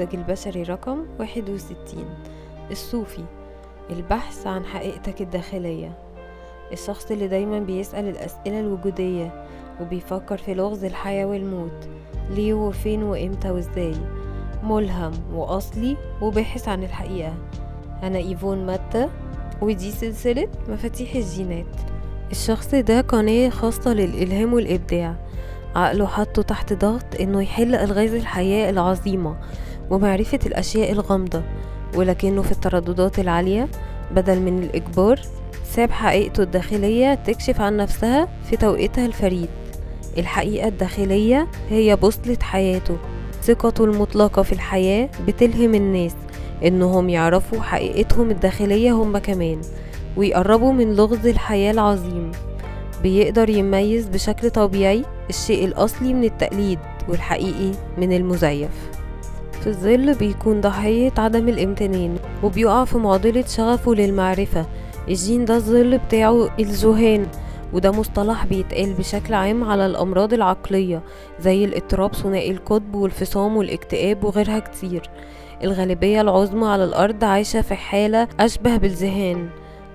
النموذج البشري رقم 61 الصوفي. البحث عن حقيقتك الداخلية. الشخص اللي دايما بيسأل الأسئلة الوجودية وبيفكر في لغز الحياة والموت. ليه وفين وإمتى وإزاي. ملهم وأصلي وباحث عن الحقيقة. أنا إيفون ماتا ودي سلسلة مفاتيح الجينات. الشخص ده قناة خاصة للإلهام والإبداع. عقله حطه تحت ضغط إنه يحل ألغاز الحياة العظيمة. ومعرفة الأشياء الغامضة ولكنه في الترددات العالية بدل من الإجبار ساب حقيقته الداخلية تكشف عن نفسها في توقيتها الفريد. الحقيقة الداخلية هي بوصلة حياته. ثقته المطلقة في الحياة بتلهم الناس إنهم يعرفوا حقيقتهم الداخلية هم كمان ويقربوا من لغز الحياة العظيم. بيقدر يميز بشكل طبيعي الشيء الأصلي من التقليد والحقيقي من المزيف. في الظل بيكون ضحية عدم الامتنان وبيقع في معضلة شغفه للمعرفة. الجين ده الظل بتاعه الذهان وده مصطلح بيتقال بشكل عام على الأمراض العقلية زي الاضطراب ثنائي القطب والفصام والاكتئاب وغيرها كتير. الغالبية العظمى على الأرض عايشة في حالة أشبه بالذهان.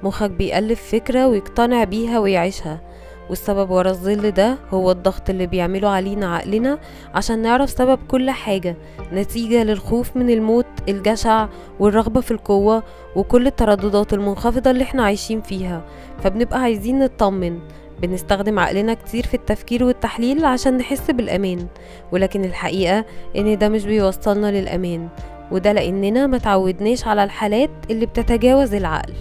مخك بيألف فكرة ويقتنع بيها ويعيشها. والسبب ورا الظل ده هو الضغط اللي بيعمله علينا عقلنا عشان نعرف سبب كل حاجة نتيجة للخوف من الموت الجشع والرغبة في القوة وكل الترددات المنخفضة اللي إحنا عايشين فيها. فبنبقى عايزين نطمن بنستخدم عقلنا كتير في التفكير والتحليل عشان نحس بالأمان. ولكن الحقيقة إن ده مش بيوصلنا للأمان وده لأننا متعودناش على الحالات اللي بتتجاوز العقل.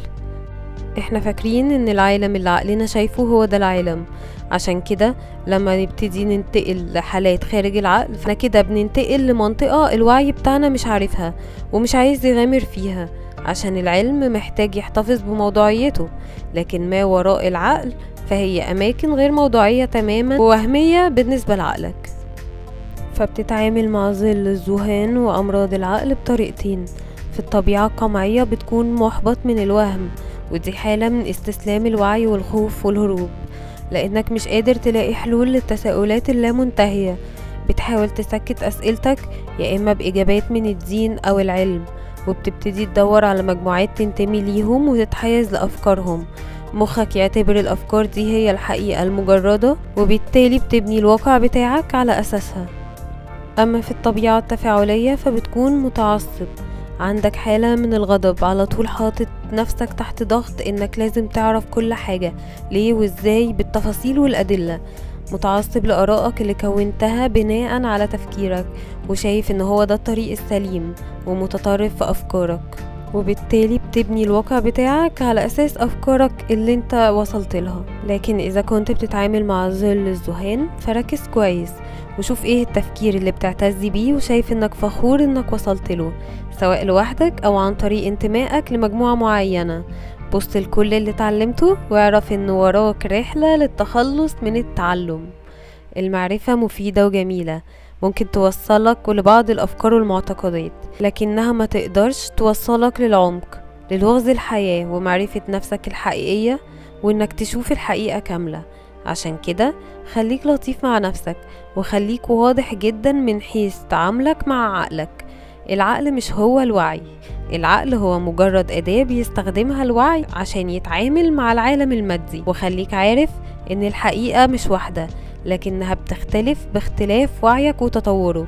إحنا فاكرين إن العالم اللي عقلنا شايفه هو ده العالم. عشان كده لما نبتدي ننتقل لحالات خارج العقل فاحنا كده بننتقل لمنطقة الوعي بتاعنا مش عارفها ومش عايز يغامر فيها عشان العلم محتاج يحتفظ بموضوعيته. لكن ما وراء العقل فهي أماكن غير موضوعية تماما ووهمية بالنسبة لعقلك. فبتتعامل مع ظل الذهان وأمراض العقل بطريقتين. في الطبيعة القمعية بتكون محبط من الوهم ودي حالة من استسلام الوعي والخوف والهروب لأنك مش قادر تلاقي حلول للتساؤلات اللامنتهية. بتحاول تسكت أسئلتك يا إما بإجابات من الدين أو العلم وبتبتدي تدور على مجموعات تنتمي ليهم وتتحيز لأفكارهم. مخك يعتبر الأفكار دي هي الحقيقة المجردة وبالتالي بتبني الواقع بتاعك على أساسها. أما في الطبيعة التفاعلية فبتكون متعصب. عندك حالة من الغضب على طول حاطط نفسك تحت ضغط إنك لازم تعرف كل حاجة ليه وإزاي؟ بالتفاصيل والأدلة. متعصب لآرائك اللي كونتها بناء على تفكيرك وشايف إن هو ده الطريق السليم ومتطرف في أفكارك. وبالتالي بتبني الواقع بتاعك على أساس أفكارك اللي أنت وصلت لها. لكن إذا كنت بتتعامل مع ظل الذهان فركز كويس. وشوف إيه التفكير اللي بتعتز بيه وشايف انك فخور انك وصلت له سواء لوحدك أو عن طريق انتمائك لمجموعة معينة. بص لكل اللي اتعلمته واعرف ان وراك رحلة للتخلص من التعلم. المعرفة مفيدة وجميلة ممكن توصلك لبعض الأفكار والمعتقدات لكنها ما تقدرش توصلك للعمق للغز الحياة ومعرفة نفسك الحقيقية وإنك تشوف الحقيقة كاملة. عشان كده خليك لطيف مع نفسك وخليك واضح جدا من حيث تعاملك مع عقلك. العقل مش هو الوعي العقل هو مجرد أداة بيستخدمها الوعي عشان يتعامل مع العالم المادي. وخليك عارف إن الحقيقة مش واحدة لكنها بتختلف باختلاف وعيك وتطوره.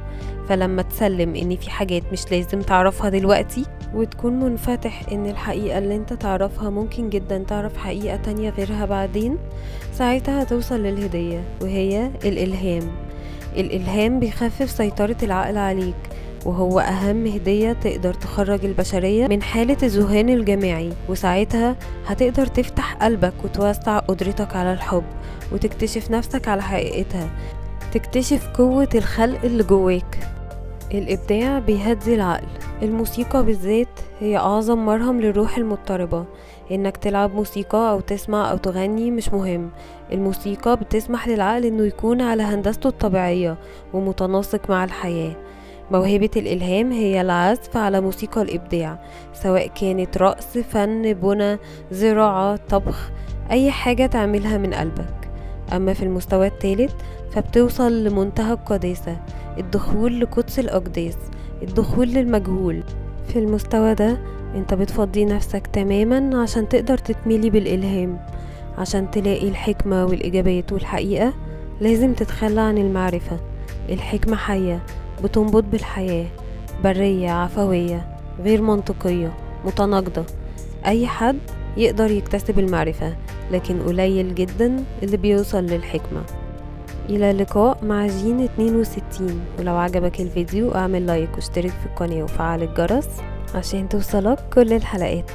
فلما تسلم إن في حاجات مش لازم تعرفها دلوقتي وتكون منفتح إن الحقيقة اللي أنت تعرفها ممكن جدا تعرف حقيقة تانية غيرها بعدين ساعتها هتوصل للهدية وهي الإلهام. الإلهام بيخفف سيطرة العقل عليك. وهو أهم هدية تقدر تخرج البشرية من حالة الذهان الجماعي. وساعتها هتقدر تفتح قلبك وتوسع قدرتك على الحب وتكتشف نفسك على حقيقتها. تكتشف قوة الخلق اللي جواك. الإبداع بيهدي العقل. الموسيقى بالذات هي أعظم مرهم للروح المضطربة. إنك تلعب موسيقى أو تسمع أو تغني مش مهم. الموسيقى بتسمح للعقل إنه يكون على هندسته الطبيعية ومتناسق مع الحياة. موهبة الإلهام هي العزف على موسيقى الإبداع سواء كانت رقص فن بنى زراعة طبخ أي حاجة تعملها من قلبك. أما في المستوى الثالث فبتوصل لمنتهى القداسة الدخول لقدس الأقداس الدخول للمجهول. في المستوى ده أنت بتفضي نفسك تماما عشان تقدر تتميلي بالإلهام. عشان تلاقي الحكمة والإجابات والحقيقة لازم تتخلى عن المعرفة. الحكمة حية بتنبض بالحياة برية عفوية غير منطقية متناقضة. أي حد يقدر يكتسب المعرفة لكن قليل جدا اللي بيوصل للحكمة. إلى اللقاء مع جين 62 ولو عجبك الفيديو أعمل لايك واشترك في القناة وفعل الجرس عشان توصلك كل الحلقات.